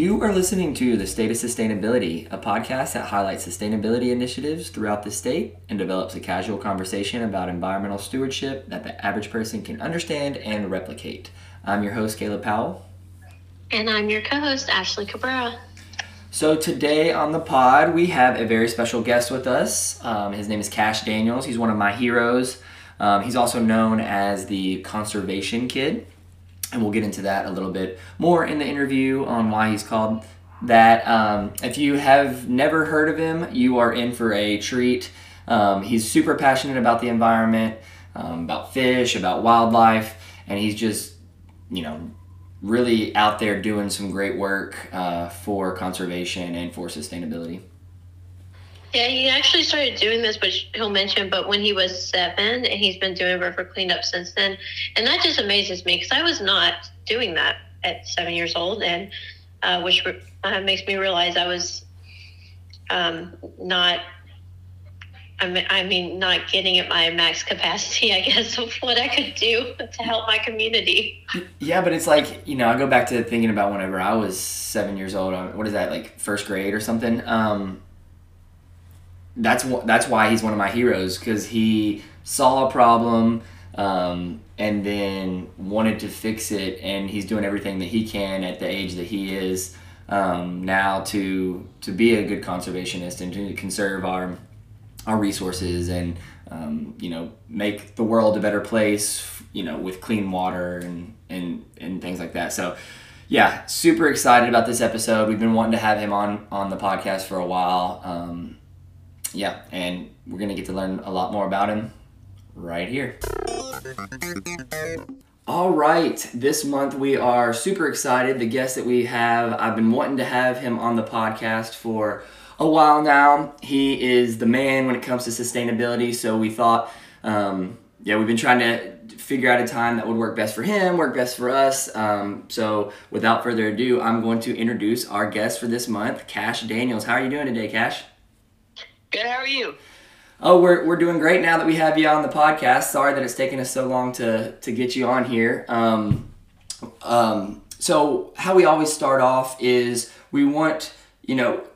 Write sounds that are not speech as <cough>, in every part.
You are listening to The State of Sustainability, a podcast that highlights sustainability initiatives throughout the state and develops a casual conversation about environmental stewardship that the average person can understand and replicate. I'm your host, Caleb Powell. And I'm your co host, Ashley Cabrera. So, today on the pod, we have a very special guest with us. Um, his name is Cash Daniels. He's one of my heroes. Um, he's also known as the Conservation Kid and we'll get into that a little bit more in the interview on why he's called that. Um, if you have never heard of him, you are in for a treat. Um, he's super passionate about the environment, um, about fish, about wildlife, and he's just, you know, really out there doing some great work uh, for conservation and for sustainability. Yeah, he actually started doing this, which he'll mention, but when he was seven, and he's been doing river cleanup since then. And that just amazes me because I was not doing that at seven years old, and uh, which uh, makes me realize I was um, not. I mean, not getting at my max capacity, I guess, <laughs> of what I could do to help my community. Yeah, but it's like, you know, I go back to thinking about whenever I was seven years old. What is that, like first grade or something? Um, that's that's why he's one of my heroes because he saw a problem um, and then wanted to fix it, and he's doing everything that he can at the age that he is um, now to to be a good conservationist and to conserve our our resources and um, you know make the world a better place you know with clean water and and and things like that. So yeah super excited about this episode. We've been wanting to have him on on the podcast for a while. Um, yeah, and we're to get to learn a lot more about him right here. All right, this month we are super excited. The guest that we have, I've been wanting to have him on the podcast for a while now. He is the man when it comes to sustainability, so we thought, um, yeah, we've been trying to figure out a time that would work best for him, work best for us. Um, so without further ado, I'm going to introduce our guest for this month, Cash Daniels. How are you doing today, Cash? Good. How are you? Oh, we're, we're doing great now that we have you on the podcast. Sorry that it's taken us so long to, to get you on here. Um, um, so, how we always start off is we want, you know,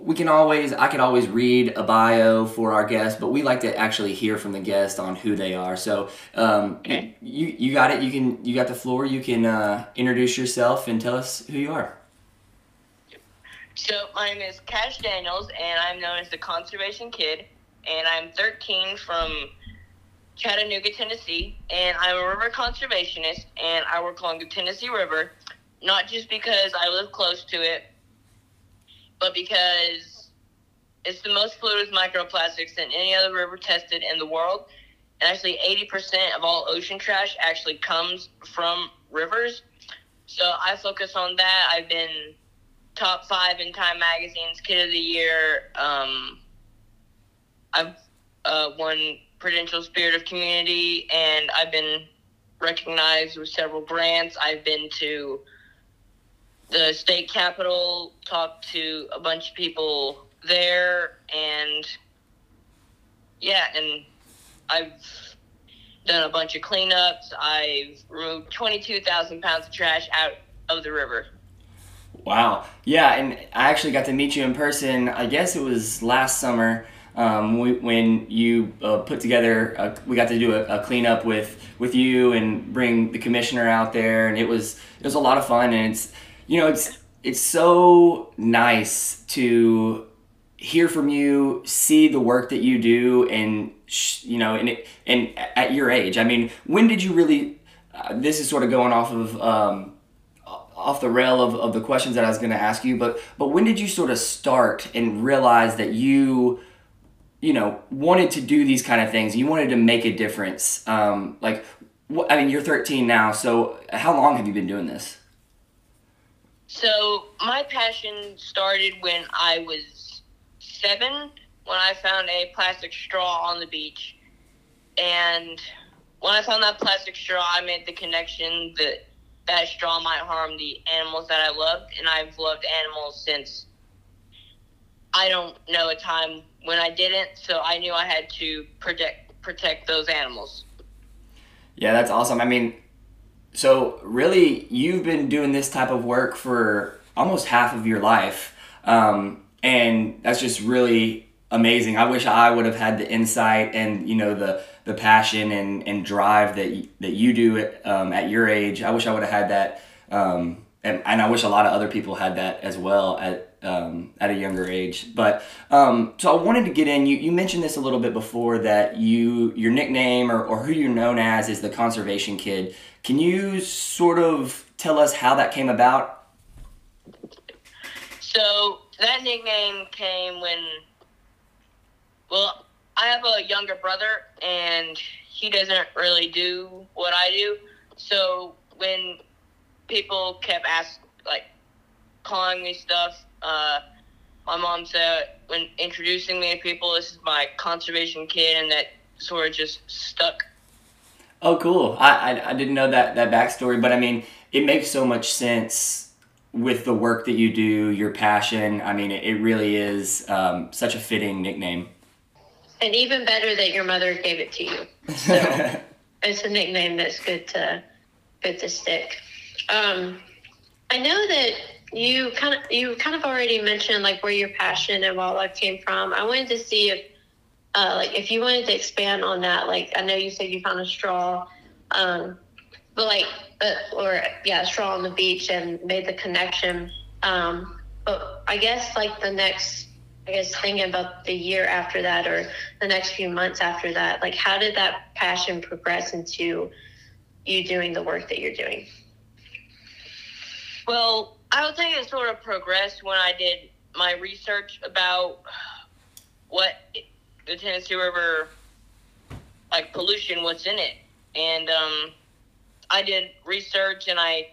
we can always, I can always read a bio for our guest, but we like to actually hear from the guest on who they are. So, um, okay. you, you got it. You can, you got the floor. You can uh, introduce yourself and tell us who you are. So my name is Cash Daniels, and I'm known as the Conservation Kid, and I'm 13 from Chattanooga, Tennessee, and I'm a river conservationist, and I work along the Tennessee River, not just because I live close to it, but because it's the most polluted with microplastics than any other river tested in the world. And actually, 80% of all ocean trash actually comes from rivers. So I focus on that. I've been top five in Time Magazine's Kid of the Year. Um, I've uh, won Prudential Spirit of Community, and I've been recognized with several grants. I've been to the state capitol, talked to a bunch of people there, and yeah, and I've done a bunch of cleanups. I've removed 22,000 pounds of trash out of the river. Wow. Yeah, and I actually got to meet you in person. I guess it was last summer um, we, when you uh, put together. A, we got to do a, a, cleanup with with you and bring the commissioner out there, and it was it was a lot of fun. And it's you know it's it's so nice to hear from you, see the work that you do, and you know, and it, and at your age. I mean, when did you really? Uh, this is sort of going off of. Um, off the rail of, of the questions that I was going to ask you, but but when did you sort of start and realize that you, you know, wanted to do these kind of things? You wanted to make a difference. Um, like, wh- I mean, you're 13 now, so how long have you been doing this? So my passion started when I was seven, when I found a plastic straw on the beach, and when I found that plastic straw, I made the connection that that straw might harm the animals that I loved, and I've loved animals since I don't know a time when I didn't, so I knew I had to protect protect those animals. Yeah, that's awesome. I mean, so really, you've been doing this type of work for almost half of your life, um, and that's just really amazing. I wish I would have had the insight and you know the the passion and, and drive that that you do um, at your age. I wish I would have had that, um, and, and I wish a lot of other people had that as well at um, at a younger age. But um, so I wanted to get in. You, you mentioned this a little bit before that you your nickname or, or who you're known as is the Conservation Kid. Can you sort of tell us how that came about? So that nickname came when, well, I have a younger brother and he doesn't really do what I do. So when people kept asking, like, calling me stuff, uh, my mom said when introducing me to people, this is my conservation kid, and that sort of just stuck. Oh, cool! I, I, I didn't know that that backstory, but I mean, it makes so much sense with the work that you do, your passion. I mean, it, it really is um, such a fitting nickname. And even better that your mother gave it to you. So <laughs> it's a nickname that's good to good to stick. Um, I know that you kind of you kind of already mentioned like where your passion and wildlife came from. I wanted to see if uh, like if you wanted to expand on that. Like I know you said you found a straw, um, but like uh, or yeah, a straw on the beach and made the connection. Um, but I guess like the next I guess thinking about the year after that or the next few months after that, like how did that passion progress into you doing the work that you're doing? Well, I would think it sort of progressed when I did my research about what the Tennessee River, like pollution, what's in it, and um, I did research and I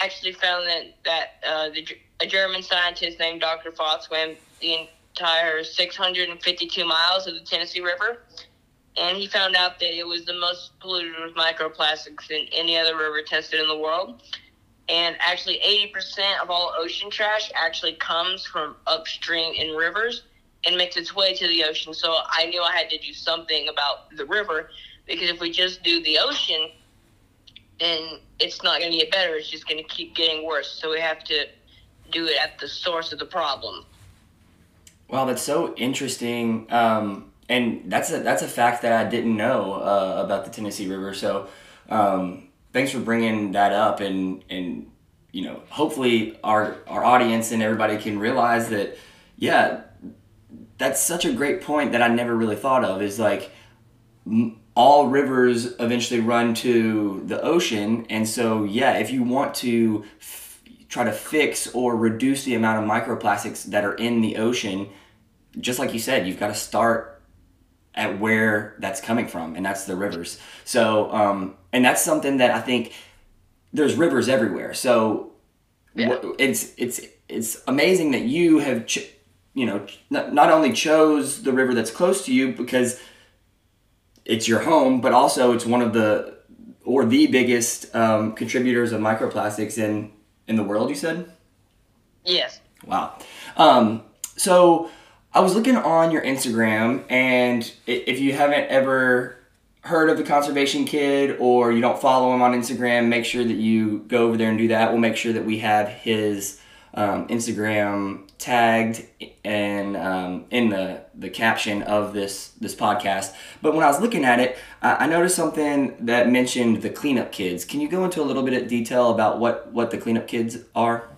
actually found that that uh, the, a German scientist named Dr. Fath swam the entire 652 miles of the Tennessee River, and he found out that it was the most polluted with microplastics than any other river tested in the world and actually 80% of all ocean trash actually comes from upstream in rivers and makes its way to the ocean. So I knew I had to do something about the river because if we just do the ocean, then it's not going to get better. It's just going to keep getting worse. So we have to do it at the source of the problem. Wow, that's so interesting. Um, and that's a that's a fact that I didn't know uh, about the Tennessee River. So um, thanks for bringing that up and and you know hopefully our our audience and everybody can realize that yeah that's such a great point that I never really thought of is like m- all rivers eventually run to the ocean and so yeah if you want to try to fix or reduce the amount of microplastics that are in the ocean just like you said you've got to start at where that's coming from, and that's the rivers. So, um, and that's something that I think there's rivers everywhere. So, yeah. it's it's it's amazing that you have, ch- you know, not, not only chose the river that's close to you because it's your home, but also it's one of the or the biggest um, contributors of microplastics in in the world. You said. Yes. Wow. Um, so I was looking on your Instagram, and if you haven't ever heard of the Conservation Kid or you don't follow him on Instagram, make sure that you go over there and do that. We'll make sure that we have his um, Instagram tagged and um, in the, the caption of this this podcast. But when I was looking at it, uh, I noticed something that mentioned the cleanup kids. Can you go into a little bit of detail about what what the cleanup kids are?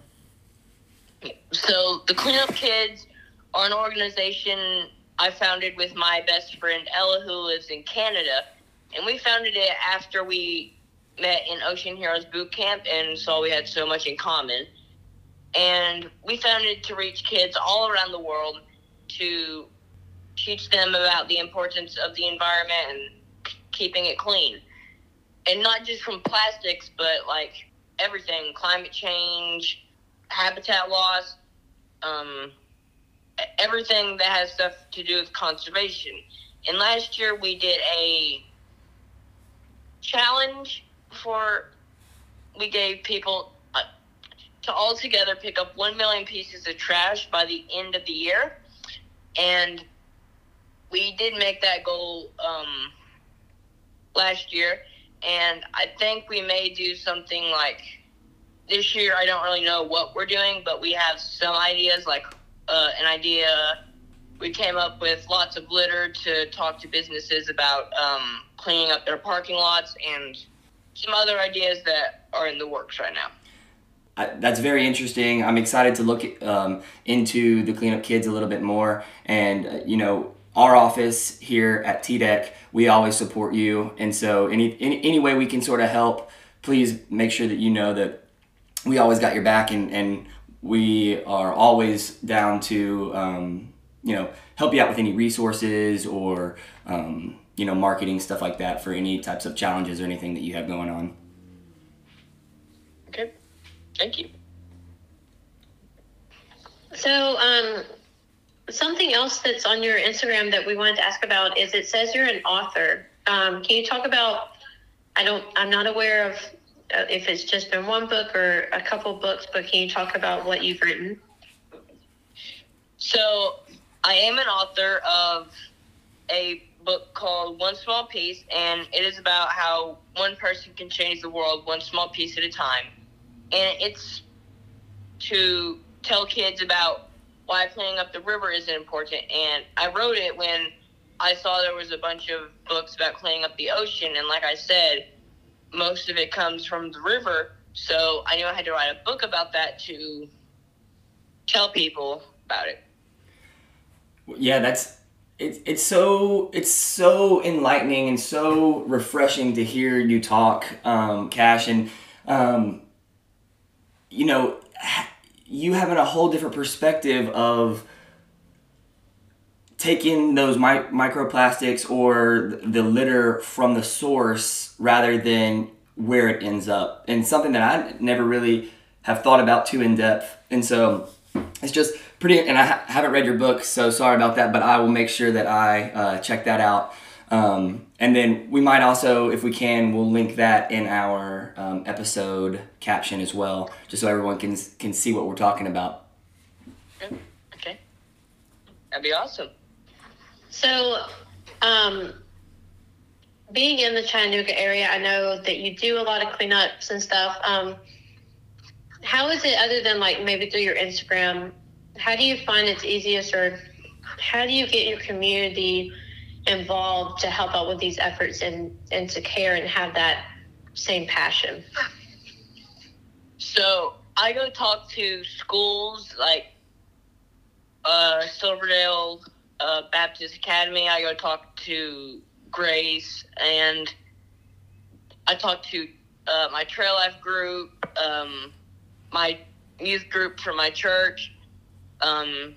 So the cleanup kids are an organization I founded with my best friend Ella, who lives in Canada. And we founded it after we met in Ocean Heroes Boot Camp and saw we had so much in common. And we founded to reach kids all around the world to teach them about the importance of the environment and keeping it clean. And not just from plastics, but like everything climate change, habitat loss, um, everything that has stuff to do with conservation. And last year we did a challenge for we gave people to all together pick up 1 million pieces of trash by the end of the year. And we did make that goal um, last year. And I think we may do something like this year I don't really know what we're doing, but we have some ideas. Like uh, an idea, we came up with lots of litter to talk to businesses about um, cleaning up their parking lots and some other ideas that are in the works right now. I, that's very interesting. I'm excited to look um, into the cleanup kids a little bit more. And, uh, you know, our office here at TDEC, we always support you. And so, any, any, any way we can sort of help, please make sure that you know that we always got your back and, and we are always down to, um, you know, help you out with any resources or, um, you know, marketing, stuff like that for any types of challenges or anything that you have going on. Thank you. So, um, something else that's on your Instagram that we wanted to ask about is it says you're an author. Um, can you talk about? I don't. I'm not aware of uh, if it's just been one book or a couple books, but can you talk about what you've written? So, I am an author of a book called One Small Piece, and it is about how one person can change the world one small piece at a time. And it's to tell kids about why cleaning up the river is important. And I wrote it when I saw there was a bunch of books about cleaning up the ocean. And like I said, most of it comes from the river. So I knew I had to write a book about that to tell people about it. Yeah, that's it's it's so it's so enlightening and so refreshing to hear you talk, um, Cash, and um, you know you having a whole different perspective of taking those mi- microplastics or the litter from the source rather than where it ends up. And something that i never really have thought about too in depth. And so it's just pretty and i ha- haven't read your book so sorry about that but i will make sure that i uh, check that out um, and then we might also, if we can, we'll link that in our um, episode caption as well, just so everyone can can see what we're talking about. Okay, that'd be awesome. So, um, being in the Chattanooga area, I know that you do a lot of cleanups and stuff. Um, how is it, other than like maybe through your Instagram? How do you find it's easiest, or how do you get your community? Involved to help out with these efforts and, and to care and have that same passion? So I go talk to schools like uh, Silverdale uh, Baptist Academy. I go talk to Grace, and I talk to uh, my trail life group, um, my youth group from my church, um,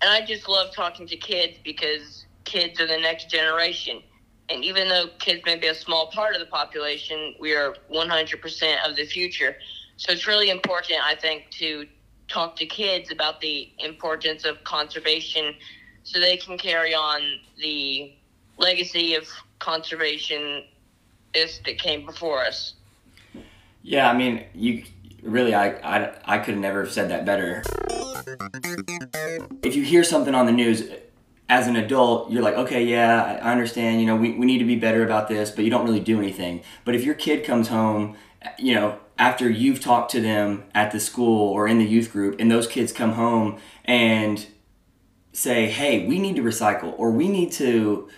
and I just love talking to kids because kids are the next generation. And even though kids may be a small part of the population, we are 100% of the future. So it's really important, I think, to talk to kids about the importance of conservation so they can carry on the legacy of conservation that came before us. Yeah, I mean, you really, I, I, I could never have said that better. If you hear something on the news, as an adult, you're like, okay, yeah, I understand, you know, we, we need to be better about this, but you don't really do anything. But if your kid comes home, you know, after you've talked to them at the school or in the youth group, and those kids come home and say, hey, we need to recycle, or we need to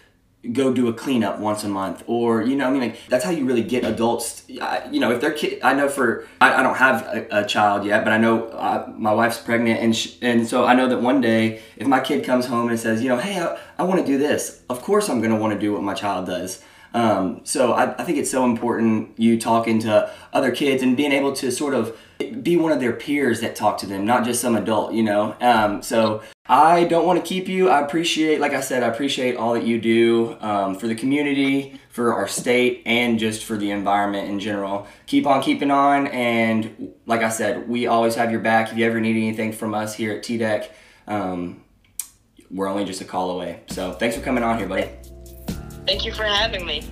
go do a cleanup once a month or you know i mean like that's how you really get adults you know if they're kid i know for i, I don't have a, a, child yet but i know uh, my wife's pregnant and and so i know that one day if my kid comes home and says you know hey i, I want to do this of course i'm going to want to do what my child does um, so I, I think it's so important you talking to other kids and being able to sort of be one of their peers that talk to them, not just some adult, you know. Um, so I don't want to keep you. I appreciate, like I said, I appreciate all that you do um, for the community, for our state, and just for the environment in general. Keep on keeping on, and like I said, we always have your back. If you ever need anything from us here at TDEC, um, we're only just a call away. So thanks for coming on here, buddy. Thank you for having me.